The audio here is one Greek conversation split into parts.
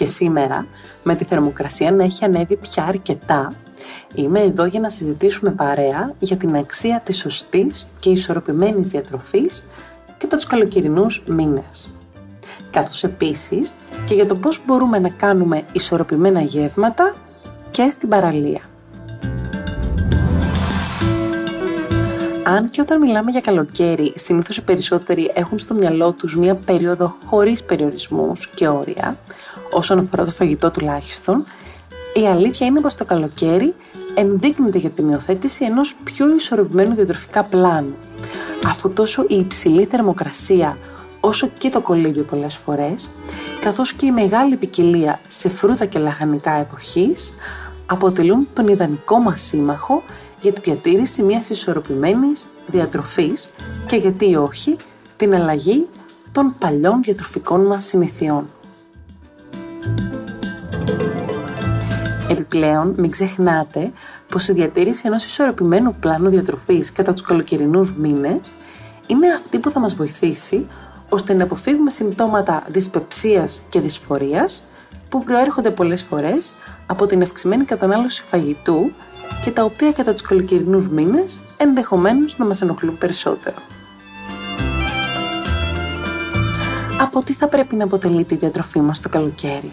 και σήμερα με τη θερμοκρασία να έχει ανέβει πια αρκετά είμαι εδώ για να συζητήσουμε παρέα για την αξία της σωστής και ισορροπημένης διατροφής και τους καλοκαιρινούς μήνες. Καθώς επίσης και για το πώς μπορούμε να κάνουμε ισορροπημένα γεύματα και στην παραλία. Αν και όταν μιλάμε για καλοκαίρι, συνήθως οι περισσότεροι έχουν στο μυαλό τους μία περίοδο χωρίς περιορισμούς και όρια, όσον αφορά το φαγητό τουλάχιστον, η αλήθεια είναι πως το καλοκαίρι ενδείκνυται για την υιοθέτηση ενός πιο ισορροπημένου διατροφικά πλάνου. Αφού τόσο η υψηλή θερμοκρασία όσο και το κολύμπιο πολλές φορές, καθώς και η μεγάλη ποικιλία σε φρούτα και λαχανικά εποχής, αποτελούν τον ιδανικό μας σύμμαχο για τη διατήρηση μιας ισορροπημένης διατροφής και γιατί όχι την αλλαγή των παλιών διατροφικών μας συνηθιών. Επιπλέον, μην ξεχνάτε πως η διατήρηση ενός ισορροπημένου πλάνου διατροφής κατά τους καλοκαιρινούς μήνες είναι αυτή που θα μας βοηθήσει ώστε να αποφύγουμε συμπτώματα δυσπεψίας και δυσφορίας που προέρχονται πολλές φορές από την αυξημένη κατανάλωση φαγητού και τα οποία κατά τους καλοκαιρινούς μήνες ενδεχομένως να μας ενοχλούν περισσότερο. Από τι θα πρέπει να αποτελεί τη διατροφή μας το καλοκαίρι;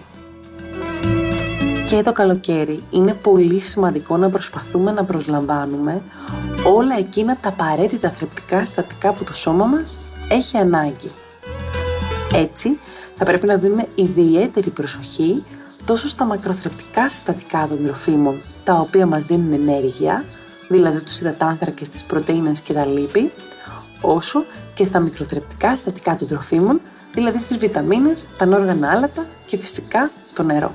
Και το καλοκαίρι είναι πολύ σημαντικό να προσπαθούμε να προσλαμβάνουμε όλα εκείνα τα απαραίτητα θρεπτικά συστατικά που το σώμα μας έχει ανάγκη. Έτσι, θα πρέπει να δούμε ιδιαίτερη προσοχή τόσο στα μακροθρεπτικά συστατικά των τροφίμων, τα οποία μας δίνουν ενέργεια, δηλαδή τους υδατάνθρακες, τις πρωτεΐνες και τα λίπη, όσο και στα μικροθρεπτικά συστατικά των τροφίμων, δηλαδή στις βιταμίνες, τα νόργανα άλατα και φυσικά το νερό.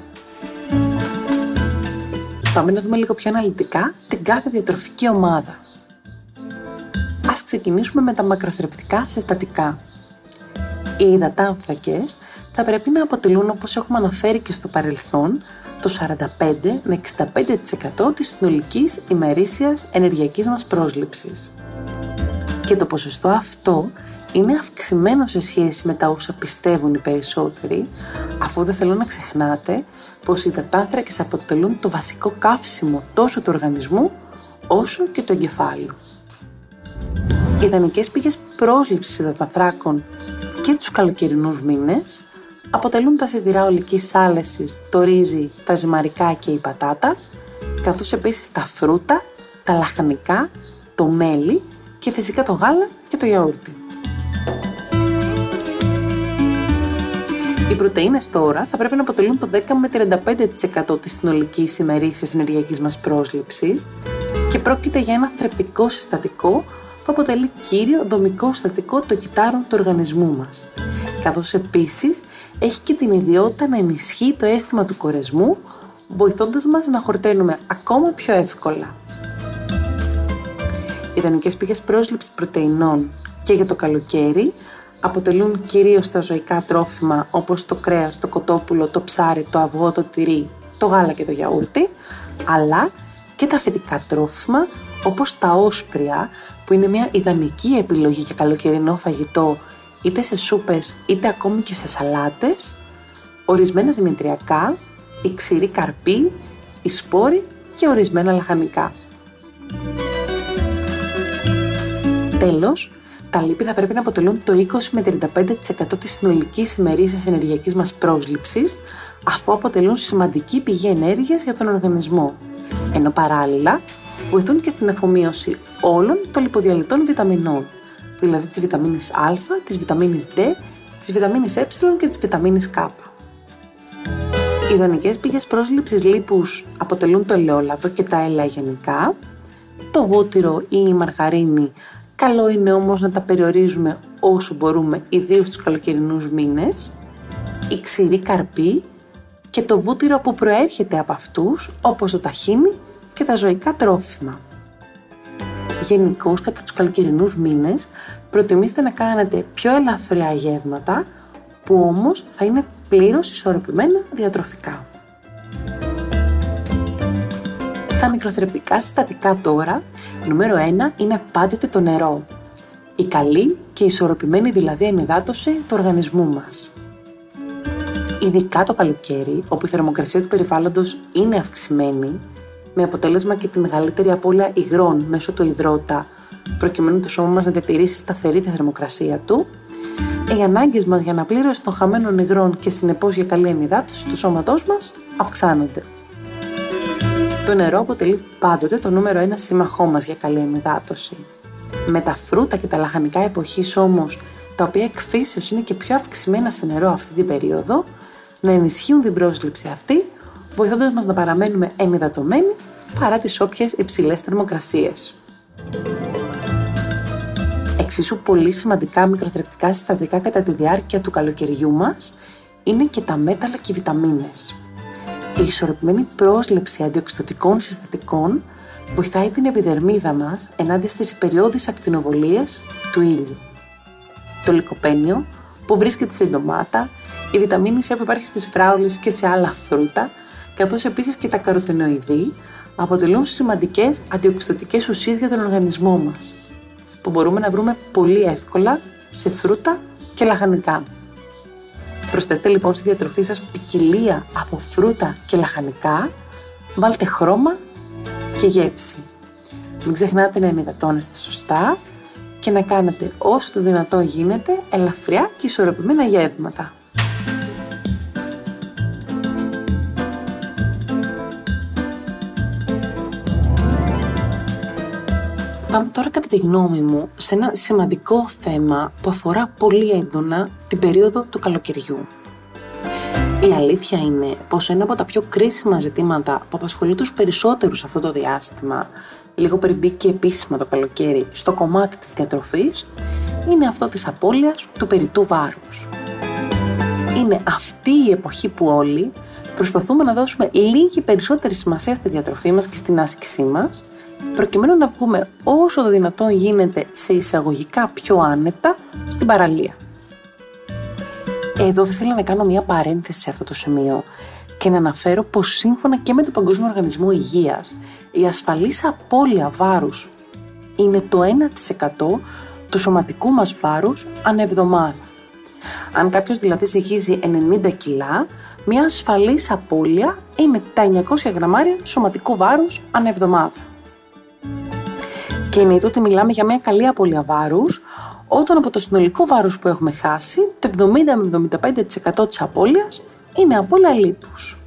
Πάμε να δούμε λίγο πιο αναλυτικά την κάθε διατροφική ομάδα. Ας ξεκινήσουμε με τα μακροθρεπτικά συστατικά. Οι υδατάνθρακες θα πρέπει να αποτελούν όπως έχουμε αναφέρει και στο παρελθόν το 45 με 65% της συνολικής ημερήσιας ενεργειακής μας πρόσληψης. Και το ποσοστό αυτό είναι αυξημένο σε σχέση με τα όσα πιστεύουν οι περισσότεροι, αφού δεν θέλω να ξεχνάτε πως οι υδατάνθρακες αποτελούν το βασικό καύσιμο τόσο του οργανισμού όσο και του εγκεφάλου. Οι ιδανικές πηγές πρόσληψης υδατανθράκων και τους καλοκαιρινούς μήνες αποτελούν τα σιδηρά ολικής άλεσης, το ρύζι, τα ζυμαρικά και η πατάτα, καθώς επίσης τα φρούτα, τα λαχανικά, το μέλι και φυσικά το γάλα και το γιαούρτι. Οι πρωτενε τώρα θα πρέπει να αποτελούν το 10 με 35% της συνολικής ημερήσιας ενεργειακής μας πρόσληψης και πρόκειται για ένα θρεπτικό συστατικό που αποτελεί κύριο δομικό συστατικό το κυτάρο του οργανισμού μας. Καθώς επίσης έχει και την ιδιότητα να ενισχύει το αίσθημα του κορεσμού, βοηθώντας μας να χορταίνουμε ακόμα πιο εύκολα. Ιδανικές πηγές πρόσληψης πρωτεϊνών και για το καλοκαίρι αποτελούν κυρίως τα ζωικά τρόφιμα όπως το κρέας, το κοτόπουλο, το ψάρι, το αυγό, το τυρί, το γάλα και το γιαούρτι, αλλά και τα φυτικά τρόφιμα όπως τα όσπρια που είναι μια ιδανική επιλογή για καλοκαιρινό φαγητό είτε σε σούπες είτε ακόμη και σε σαλάτες, ορισμένα δημητριακά, η ξηρή καρπή, η σπόρη και ορισμένα λαχανικά. Τέλος, τα λίπη θα πρέπει να αποτελούν το 20 με 35% της συνολικής ημερήσιας ενεργειακής μας πρόσληψης, αφού αποτελούν σημαντική πηγή ενέργειας για τον οργανισμό. Ενώ παράλληλα, βοηθούν και στην αφομοίωση όλων των λιποδιαλυτών βιταμινών, δηλαδή της βιταμίνης Α, της βιταμίνης D, της βιταμίνης Ε και της βιταμίνης K. Οι ιδανικές πηγές πρόσληψης λίπους αποτελούν το ελαιόλαδο και τα έλαια γενικά, το βούτυρο ή η μαργαρίνη Καλό είναι όμως να τα περιορίζουμε όσο μπορούμε, ιδίως στους καλοκαιρινούς μήνες. Η ξηρή καρπή, και το βούτυρο που προέρχεται από αυτούς, όπως το ταχίνι και τα ζωικά τρόφιμα. Γενικώς κατά τους καλοκαιρινούς μήνες προτιμήστε να κάνετε πιο ελαφριά γεύματα που όμως θα είναι πλήρως ισορροπημένα διατροφικά. Στα μικροθρεπτικά συστατικά τώρα, νούμερο 1 είναι πάντοτε το νερό. Η καλή και ισορροπημένη δηλαδή ενυδάτωση του οργανισμού μας. Ειδικά το καλοκαίρι, όπου η θερμοκρασία του περιβάλλοντος είναι αυξημένη, με αποτέλεσμα και τη μεγαλύτερη απώλεια υγρών μέσω του υδρότα, προκειμένου το σώμα μας να διατηρήσει σταθερή τη θερμοκρασία του, οι ανάγκες μας για αναπλήρωση των χαμένων υγρών και συνεπώς για καλή ενυδάτωση του σώματός μας αυξάνονται. Το νερό αποτελεί πάντοτε το νούμερο ένα σύμμαχό μας για καλή ενυδάτωση. Με τα φρούτα και τα λαχανικά εποχής όμως, τα οποία εκφύσεως είναι και πιο αυξημένα σε νερό αυτή την περίοδο, να ενισχύουν την πρόσληψη αυτή, βοηθώντας μας να παραμένουμε ενυδατωμένοι παρά τις όποιες υψηλές θερμοκρασίες. Εξίσου πολύ σημαντικά μικροθρεπτικά συστατικά κατά τη διάρκεια του καλοκαιριού μας είναι και τα μέταλλα και οι βιταμίνες. Η ισορροπημένη πρόσληψη αντιοξυδοτικών συστατικών βοηθάει την επιδερμίδα μας ενάντια στις υπεριώδεις ακτινοβολίες του ήλιου. Το λικοπένιο που βρίσκεται στην ντομάτα, η βιταμίνη C που υπάρχει στις φράουλες και σε άλλα φρούτα, καθώς επίσης και τα καροτενοειδή, αποτελούν σημαντικές αντιοξυδοτικές ουσίες για τον οργανισμό μας που μπορούμε να βρούμε πολύ εύκολα σε φρούτα και λαχανικά. Προσθέστε λοιπόν στη διατροφή σας ποικιλία από φρούτα και λαχανικά, βάλτε χρώμα και γεύση. Μην ξεχνάτε να ενυδατώνεστε σωστά και να κάνετε όσο το δυνατό γίνεται ελαφριά και ισορροπημένα γεύματα. Πάμε τώρα κατά τη γνώμη μου σε ένα σημαντικό θέμα που αφορά πολύ έντονα την περίοδο του καλοκαιριού. Η αλήθεια είναι πως ένα από τα πιο κρίσιμα ζητήματα που απασχολεί τους περισσότερους αυτό το διάστημα, λίγο πριν μπει επίσημα το καλοκαίρι στο κομμάτι της διατροφής, είναι αυτό της απώλειας του περιττού βάρους. Είναι αυτή η εποχή που όλοι προσπαθούμε να δώσουμε λίγη περισσότερη σημασία στη διατροφή μας και στην άσκησή μας προκειμένου να βγούμε όσο το δυνατόν γίνεται σε εισαγωγικά πιο άνετα στην παραλία. Εδώ θα ήθελα να κάνω μια παρένθεση σε αυτό το σημείο και να αναφέρω πως σύμφωνα και με τον Παγκόσμιο Οργανισμό Υγείας η ασφαλής απώλεια βάρους είναι το 1% του σωματικού μας βάρους ανεβδομάδα. Αν κάποιος δηλαδή ζυγίζει 90 κιλά, μια ασφαλής απώλεια είναι τα 900 γραμμάρια σωματικού βάρους ανεβδομάδα. Και εννοείται ότι μιλάμε για μια καλή απώλεια βάρους, όταν από το συνολικό βάρος που έχουμε χάσει, το 70 με 75% της απώλειας είναι απώλεια λίπους.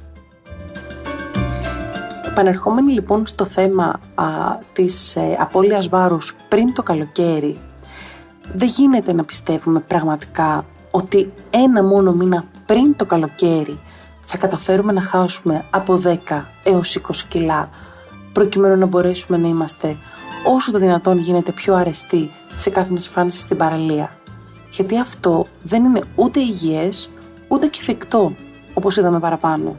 Επανερχόμενοι λοιπόν στο θέμα α, της ε, απώλειας βάρους πριν το καλοκαίρι, δεν γίνεται να πιστεύουμε πραγματικά ότι ένα μόνο μήνα πριν το καλοκαίρι θα καταφέρουμε να χάσουμε από 10 έως 20 κιλά προκειμένου να μπορέσουμε να είμαστε όσο το δυνατόν γίνεται πιο αρεστοί σε κάθε μας εμφάνιση στην παραλία. Γιατί αυτό δεν είναι ούτε υγιές, ούτε και εφικτό, όπως είδαμε παραπάνω.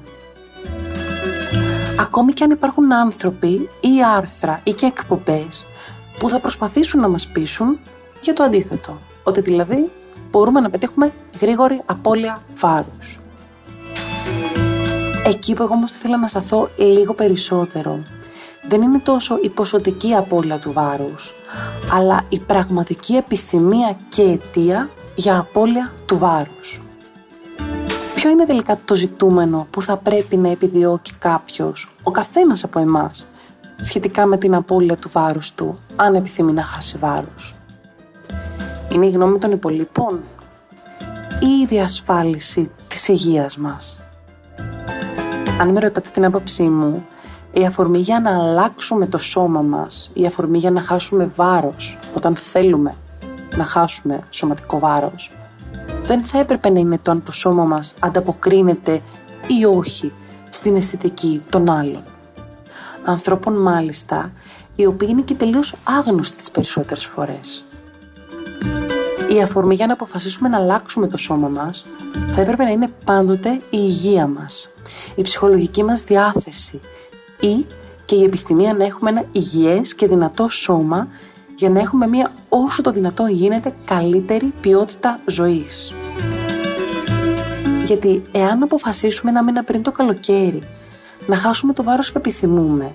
Ακόμη και αν υπάρχουν άνθρωποι ή άρθρα ή και εκπομπές που θα προσπαθήσουν να μας πείσουν για το αντίθετο. Ότι δηλαδή μπορούμε να πετύχουμε γρήγορη απώλεια βάρους. Εκεί που εγώ όμως θέλω να σταθώ λίγο περισσότερο δεν είναι τόσο η ποσοτική απώλεια του βάρους, αλλά η πραγματική επιθυμία και αιτία για απώλεια του βάρους. Ποιο είναι τελικά το ζητούμενο που θα πρέπει να επιδιώκει κάποιος, ο καθένας από εμάς, σχετικά με την απώλεια του βάρους του, αν επιθυμεί να χάσει βάρους. Είναι η γνώμη των υπολείπων ή η διασφάλιση της υγείας μας; Αν με ρωτάτε την άποψή μου, η αφορμή για να αλλάξουμε το σώμα μας, η αφορμή για να χάσουμε βάρος όταν θέλουμε να χάσουμε σωματικό βάρος, δεν θα έπρεπε να είναι το αν το σώμα μας ανταποκρίνεται ή όχι στην αισθητική των άλλων. Ανθρώπων μάλιστα, οι οποίοι είναι και τελείως άγνωστοι τις περισσότερες φορές. η αφορμή για να αποφασίσουμε να αλλάξουμε το σώμα μας θα έπρεπε να είναι πάντοτε η υγεία μας, η ψυχολογική μας διάθεση ή και η επιθυμία να έχουμε ένα υγιές και δυνατό σώμα για να έχουμε μια όσο το δυνατόν γίνεται καλύτερη ποιότητα ζωής. Γιατί εάν αποφασίσουμε να μείνουμε πριν το καλοκαίρι, να χάσουμε το βάρος που επιθυμούμε,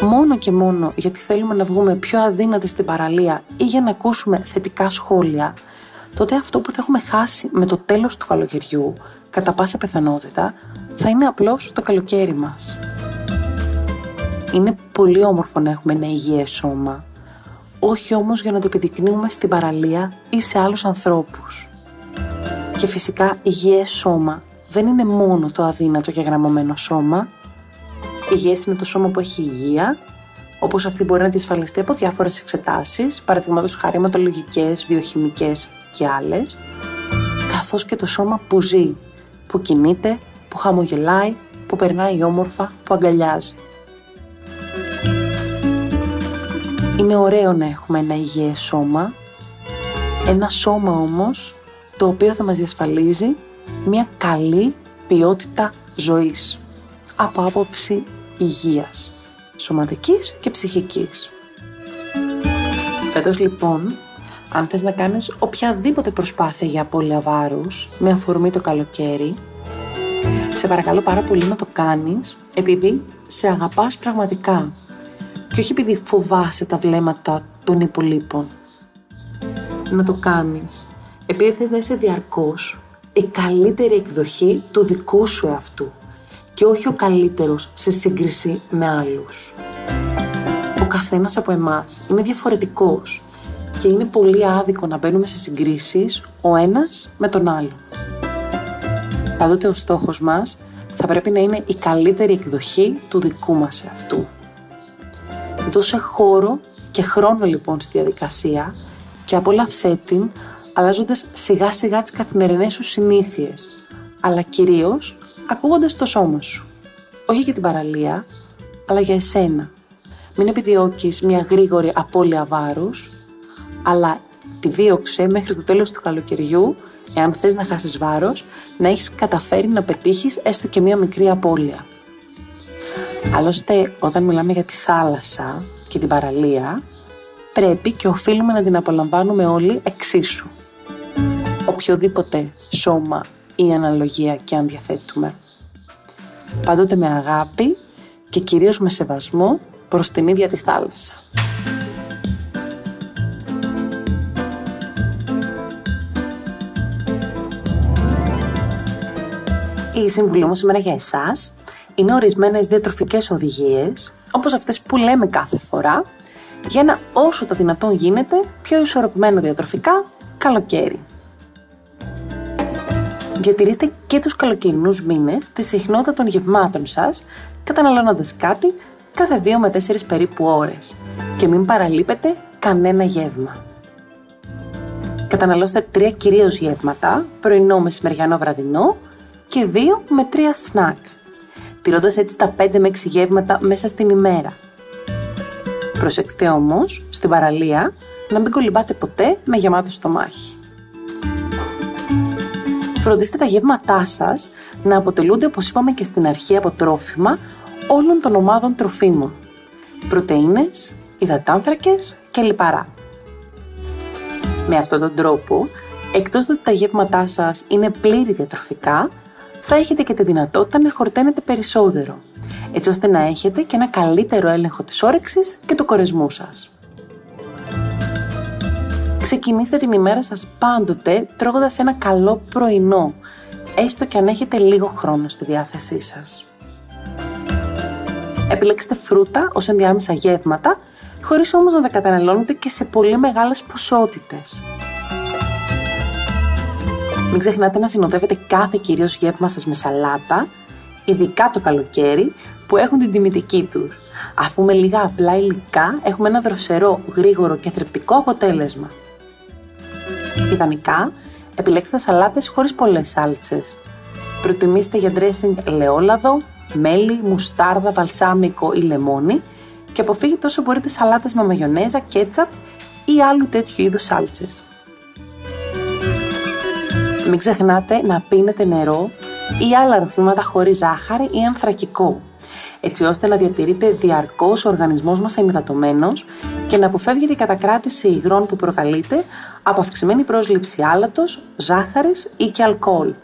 μόνο και μόνο γιατί θέλουμε να βγούμε πιο αδύνατοι στην παραλία ή για να ακούσουμε θετικά σχόλια, τότε αυτό που θα έχουμε χάσει με το τέλος του καλοκαιριού, κατά πάσα πιθανότητα, θα είναι απλώς το καλοκαίρι μας. Είναι πολύ όμορφο να έχουμε ένα υγιές σώμα, όχι όμως για να το επιδεικνύουμε στην παραλία ή σε άλλους ανθρώπους. Και φυσικά υγιές σώμα δεν είναι μόνο το αδύνατο και γραμμωμένο σώμα. Υγιές είναι το σώμα που έχει υγεία, όπως αυτή μπορεί να διασφαλιστεί από διάφορες εξετάσεις, παραδείγματος χαρηματολογικές, βιοχημικές και άλλες, καθώς και το σώμα που ζει, που κινείται, που χαμογελάει, που περνάει όμορφα, που αγκαλιάζει. Είναι ωραίο να έχουμε ένα υγιές σώμα, ένα σώμα όμως το οποίο θα μας διασφαλίζει μια καλή ποιότητα ζωής. Από άποψη υγείας, σωματικής και ψυχικής. Φέτος λοιπόν, αν θες να κάνεις οποιαδήποτε προσπάθεια για απώλεια βάρους με αφορμή το καλοκαίρι, σε παρακαλώ πάρα πολύ να το κάνεις επειδή σε αγαπάς πραγματικά και όχι επειδή φοβάσαι τα βλέμματα των υπολείπων. Να το κάνεις επειδή θες να είσαι διαρκώς η καλύτερη εκδοχή του δικού σου εαυτού και όχι ο καλύτερος σε σύγκριση με άλλους. Ο καθένας από εμάς είναι διαφορετικός και είναι πολύ άδικο να μπαίνουμε σε συγκρίσεις ο ένας με τον άλλο. Πάντοτε ο στόχος μας θα πρέπει να είναι η καλύτερη εκδοχή του δικού μας εαυτού. Δώσε χώρο και χρόνο λοιπόν στη διαδικασία και απόλαυσέ την αλλάζοντας σιγά σιγά τις καθημερινές σου συνήθειες, αλλά κυρίως ακούγοντας το σώμα σου. Όχι για την παραλία, αλλά για εσένα. Μην επιδιώκεις μια γρήγορη απώλεια βάρους, αλλά επιδίωξε μέχρι το τέλος του καλοκαιριού, εάν θες να χάσεις βάρος, να έχεις καταφέρει να πετύχεις έστω και μια μικρή απώλεια. Άλλωστε, όταν μιλάμε για τη θάλασσα και την παραλία, πρέπει και οφείλουμε να την απολαμβάνουμε όλοι εξίσου οποιοδήποτε σώμα ή αναλογία και αν διαθέτουμε. Πάντοτε με αγάπη και κυρίως με σεβασμό προς την ίδια τη θάλασσα. Η συμβουλή μου σήμερα για εσάς είναι ορισμένες διατροφικές οδηγίες, όπως αυτές που λέμε κάθε φορά, για ένα όσο το δυνατόν γίνεται πιο ισορροπημένο διατροφικά καλοκαίρι. Διατηρήστε και τους καλοκαιρινούς μήνες τη συχνότητα των γευμάτων σας, καταναλώνοντας κάτι κάθε 2 με 4 περίπου ώρες και μην παραλείπετε κανένα γεύμα. Καταναλώστε 3 κυρίως γεύματα, πρωινό, μεσημεριανό, βραδινό και 2 με 3 σνακ, τηρώντας έτσι τα 5 με 6 γεύματα μέσα στην ημέρα. Προσέξτε όμως, στην παραλία, να μην κολυμπάτε ποτέ με γεμάτο στομάχι φροντίστε τα γεύματά σας να αποτελούνται, όπως είπαμε και στην αρχή, από τρόφιμα όλων των ομάδων τροφίμων. Πρωτεΐνες, υδατάνθρακες και λιπαρά. Με αυτόν τον τρόπο, εκτός ότι τα γεύματά σας είναι πλήρη διατροφικά, θα έχετε και τη δυνατότητα να χορταίνετε περισσότερο, έτσι ώστε να έχετε και ένα καλύτερο έλεγχο της όρεξης και του κορεσμού σας. Ξεκινήστε την ημέρα σας πάντοτε τρώγοντας ένα καλό πρωινό, έστω και αν έχετε λίγο χρόνο στη διάθεσή σας. Επιλέξτε φρούτα ως ενδιάμεσα γεύματα, χωρίς όμως να τα καταναλώνετε και σε πολύ μεγάλες ποσότητες. Μην ξεχνάτε να συνοδεύετε κάθε κυρίως γεύμα σας με σαλάτα, ειδικά το καλοκαίρι, που έχουν την τιμητική τους. Αφού με λίγα απλά υλικά έχουμε ένα δροσερό, γρήγορο και θρεπτικό αποτέλεσμα. Ιδανικά, επιλέξτε σαλάτες χωρίς πολλές σάλτσες. Προτιμήστε για dressing ελαιόλαδο, μέλι, μουστάρδα, βαλσάμικο ή λεμόνι και αποφύγετε όσο μπορείτε σαλάτες με μαγιονέζα, κέτσαπ ή άλλου τέτοιου είδους σάλτσες. Μην ξεχνάτε να πίνετε νερό ή άλλα ροφήματα χωρίς ζάχαρη ή ανθρακικό, έτσι ώστε να διατηρείται διαρκώς ο οργανισμός μας ενυδατωμένος και να αποφεύγεται η κατακράτηση υγρών που προκαλείται από αυξημένη πρόσληψη άλατος, ζάχαρης ή και αλκοόλ.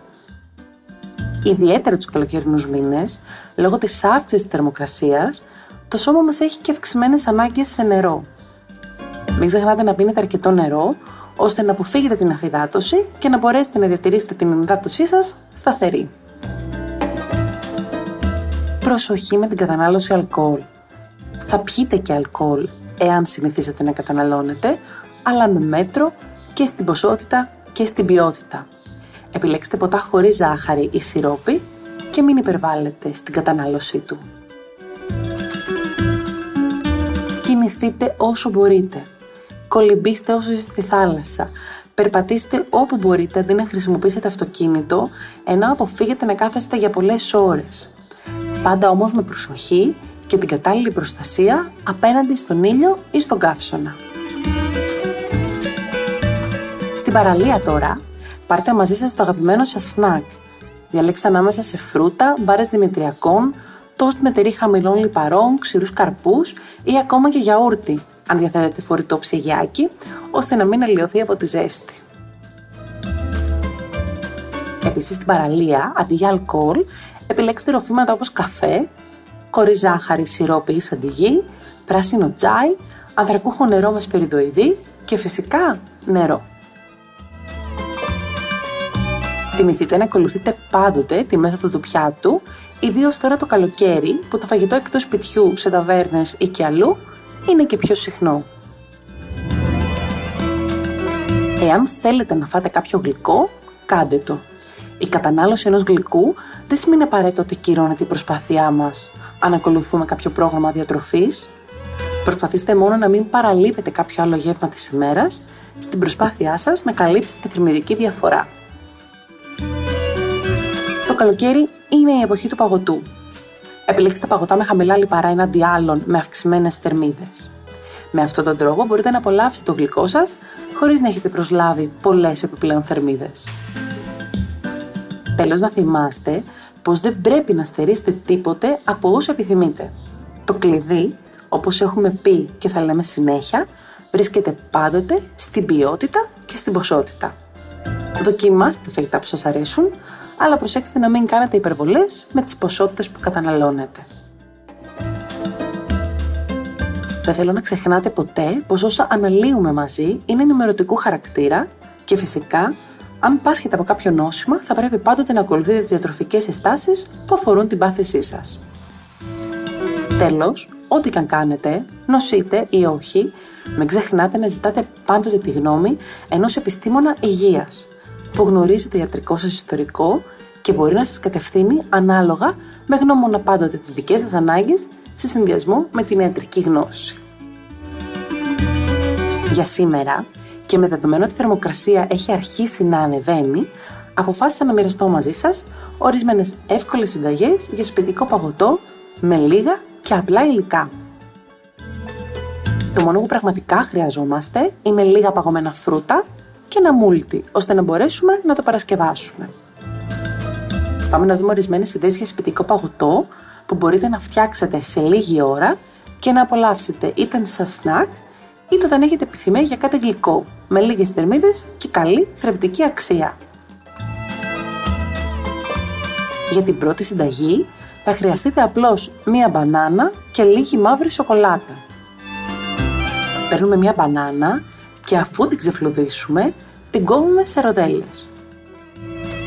Ιδιαίτερα τους καλοκαιρινούς μήνες, λόγω της αύξησης της θερμοκρασίας, το σώμα μας έχει και αυξημένες ανάγκες σε νερό. Μην ξεχνάτε να πίνετε αρκετό νερό, ώστε να αποφύγετε την αφυδάτωση και να μπορέσετε να διατηρήσετε την ενυδάτωσή σας σταθερή. Προσοχή με την κατανάλωση αλκοόλ. Θα πιείτε και αλκοόλ εάν συνηθίσετε να καταναλώνετε, αλλά με μέτρο και στην ποσότητα και στην ποιότητα. Επιλέξτε ποτά χωρίς ζάχαρη ή σιρόπι και μην υπερβάλλετε στην κατανάλωσή του. Κινηθείτε όσο μπορείτε. Κολυμπήστε όσο είστε στη θάλασσα. Περπατήστε όπου μπορείτε αντί να χρησιμοποιήσετε αυτοκίνητο, ενώ αποφύγετε να κάθεστε για πολλές ώρες. Πάντα όμως με προσοχή και την κατάλληλη προστασία απέναντι στον ήλιο ή στον καύσωνα. Στην παραλία τώρα, πάρτε μαζί σας το αγαπημένο σας σνακ. Διαλέξτε ανάμεσα σε φρούτα, μπάρες δημητριακών, τόστ με τυρί χαμηλών λιπαρών, ξηρούς καρπούς ή ακόμα και γιαούρτι, αν διαθέτετε φορητό ψυγιάκι, ώστε να μην αλλοιωθεί από τη ζέστη. Επίσης στην παραλία, αντί για αλκοόλ, επιλέξτε ροφήματα όπως καφέ, χωρίς ζάχαρη, σιρόπι ή σαντιγί, πράσινο τζάι, ανθρακούχο νερό με σπεριδοειδή και φυσικά νερό. Θυμηθείτε να ακολουθείτε πάντοτε τη μέθοδο του πιάτου, ιδίως τώρα το καλοκαίρι που το φαγητό εκτός σπιτιού σε ταβέρνες ή και αλλού είναι και πιο συχνό. Εάν θέλετε να φάτε κάποιο γλυκό, κάντε το. Η κατανάλωση ενός γλυκού δεν σημαίνει απαραίτητο ότι κυρώνεται η προσπάθειά μας αν ακολουθούμε κάποιο πρόγραμμα διατροφής. Προσπαθήστε μόνο να μην παραλείπετε κάποιο άλλο γεύμα της ημέρας στην προσπάθειά σας να καλύψετε τη θερμιδική διαφορά. Το καλοκαίρι είναι η εποχή του παγωτού. Επιλέξτε παγωτά με χαμηλά λιπαρά εναντί άλλων με αυξημένες θερμίδες. Με αυτόν τον τρόπο μπορείτε να απολαύσετε το γλυκό σας χωρίς να έχετε προσλάβει πολλές επιπλέον θερμίδες. Τέλος να θυμάστε πως δεν πρέπει να στερήσετε τίποτε από όσο επιθυμείτε. Το κλειδί, όπως έχουμε πει και θα λέμε συνέχεια, βρίσκεται πάντοτε στην ποιότητα και στην ποσότητα. Δοκιμάστε τα φαγητά που σας αρέσουν, αλλά προσέξτε να μην κάνετε υπερβολές με τις ποσότητες που καταναλώνετε. Δεν θέλω να ξεχνάτε ποτέ πως όσα αναλύουμε μαζί είναι ενημερωτικού χαρακτήρα και φυσικά αν πάσχετε από κάποιο νόσημα, θα πρέπει πάντοτε να ακολουθείτε τις διατροφικές συστάσεις που αφορούν την πάθησή σας. Τέλος, ό,τι και αν κάνετε, νοσείτε ή όχι, μην ξεχνάτε να ζητάτε πάντοτε τη γνώμη ενός επιστήμονα υγείας, που γνωρίζει το ιατρικό σας ιστορικό και μπορεί να σας κατευθύνει ανάλογα με γνώμονα πάντοτε τις δικές σας ανάγκες σε συνδυασμό με την ιατρική γνώση. Για σήμερα, και με δεδομένο ότι η θερμοκρασία έχει αρχίσει να ανεβαίνει, αποφάσισα να μοιραστώ μαζί σας ορισμένες εύκολες συνταγές για σπιτικό παγωτό με λίγα και απλά υλικά. Το μόνο που πραγματικά χρειαζόμαστε είναι λίγα παγωμένα φρούτα και ένα μούλτι, ώστε να μπορέσουμε να το παρασκευάσουμε. Πάμε να δούμε ορισμένες ιδέες για σπιτικό παγωτό που μπορείτε να φτιάξετε σε λίγη ώρα και να απολαύσετε είτε σαν σνακ είτε όταν έχετε επιθυμία για κάτι γλυκό, με λίγες θερμίδες και καλή θρεπτική αξία. Για την πρώτη συνταγή θα χρειαστείτε απλώς μία μπανάνα και λίγη μαύρη σοκολάτα. Παίρνουμε μία μπανάνα και αφού την ξεφλουδίσουμε, την κόβουμε σε ροδέλες.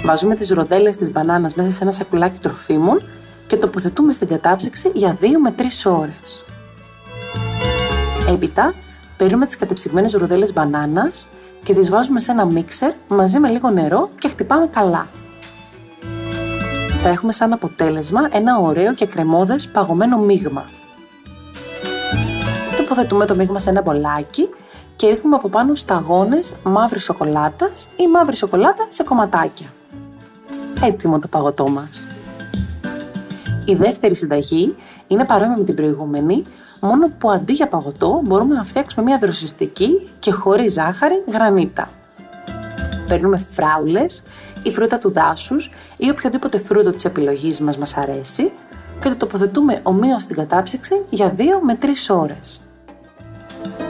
Βάζουμε τις ροδέλες της μπανάνας μέσα σε ένα σακουλάκι τροφίμων και τοποθετούμε στην κατάψυξη για 2 με 3 ώρες. Έπειτα παίρνουμε τις κατεψυγμένες ροδέλες μπανάνας και τις βάζουμε σε ένα μίξερ μαζί με λίγο νερό και χτυπάμε καλά. Θα έχουμε σαν αποτέλεσμα ένα ωραίο και κρεμόδες παγωμένο μείγμα. Τοποθετούμε το μείγμα σε ένα μπολάκι και ρίχνουμε από πάνω σταγόνες μαύρης σοκολάτας ή μαύρη σοκολάτα σε κομματάκια. Έτοιμο το παγωτό μας. Η δεύτερη συνταγή είναι παρόμοια με την προηγούμενη, μόνο που αντί για παγωτό μπορούμε να φτιάξουμε μια δροσιστική και χωρίς ζάχαρη γρανίτα. Παίρνουμε φράουλες η φρούτα του δάσους ή οποιοδήποτε φρούτο της επιλογής μας μας αρέσει και το τοποθετούμε ομοίως στην κατάψυξη για 2 με 3 ώρες.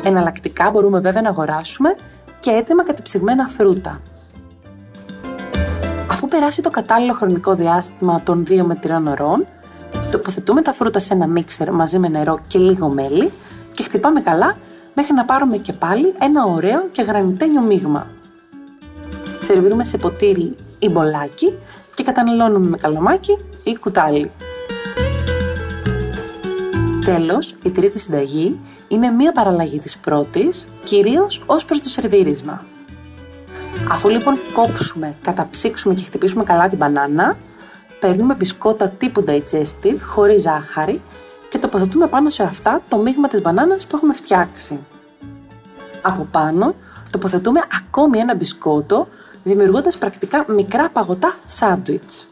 Εναλλακτικά μπορούμε βέβαια να αγοράσουμε και έτοιμα κατεψυγμένα φρούτα. Αφού περάσει το κατάλληλο χρονικό διάστημα των 2 με 3 ωρών, τοποθετούμε τα φρούτα σε ένα μίξερ μαζί με νερό και λίγο μέλι και χτυπάμε καλά μέχρι να πάρουμε και πάλι ένα ωραίο και γρανιτένιο μείγμα. Σερβίρουμε σε ποτήρι ή μπολάκι και καταναλώνουμε με καλαμάκι ή κουτάλι. Τέλος, η τρίτη συνταγή είναι μία παραλλαγή της πρώτης, κυρίως ως προς το σερβίρισμα. Αφού λοιπόν κόψουμε, καταψύξουμε και χτυπήσουμε καλά την μπανάνα, παίρνουμε μπισκότα τύπου digestive, χωρίς ζάχαρη και τοποθετούμε πάνω σε αυτά το μείγμα της μπανάνας που έχουμε φτιάξει. Από πάνω τοποθετούμε ακόμη ένα μπισκότο, δημιουργώντας πρακτικά μικρά παγωτά σάντουιτς.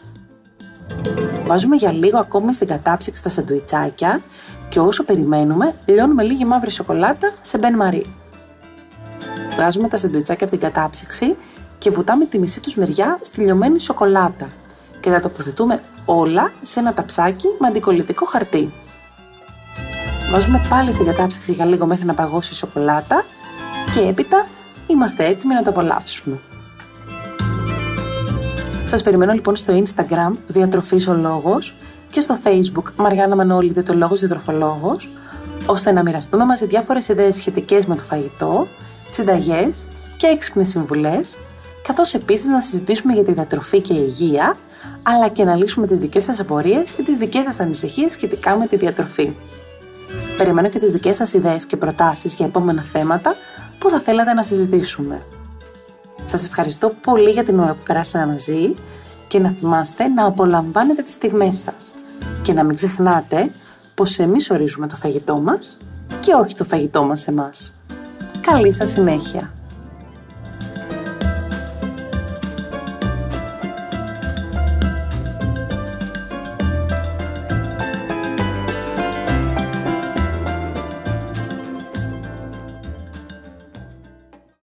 Βάζουμε για λίγο ακόμη στην κατάψυξη τα σαντουιτσάκια και όσο περιμένουμε, λιώνουμε λίγη μαύρη σοκολάτα σε μπεν μαρί. Βγάζουμε τα σαντουιτσάκια από την κατάψυξη και βουτάμε τη μισή τους μεριά στη λιωμένη σοκολάτα και τα τοποθετούμε όλα σε ένα ταψάκι με αντικολλητικό χαρτί. Βάζουμε πάλι στην κατάψυξη για λίγο μέχρι να παγώσει η σοκολάτα και έπειτα είμαστε έτοιμοι να το απολαύσουμε. Σας περιμένω λοιπόν στο Instagram Διατροφής ο Λόγος και στο Facebook Μαριάννα Μανώλη το Λόγος Διατροφολόγος ώστε να μοιραστούμε μαζί διάφορες ιδέες σχετικές με το φαγητό, συνταγές και έξυπνες συμβουλές καθώς επίσης να συζητήσουμε για τη διατροφή και υγεία αλλά και να λύσουμε τις δικές σας απορίες και τις δικές σας ανησυχίες σχετικά με τη διατροφή. Περιμένω και τις δικές σας ιδέες και προτάσεις για επόμενα θέματα που θα θέλατε να συζητήσουμε. Σας ευχαριστώ πολύ για την ώρα που περάσαμε μαζί και να θυμάστε να απολαμβάνετε τις στιγμές σας και να μην ξεχνάτε πως εμείς ορίζουμε το φαγητό μας και όχι το φαγητό μας εμάς. Καλή σας συνέχεια!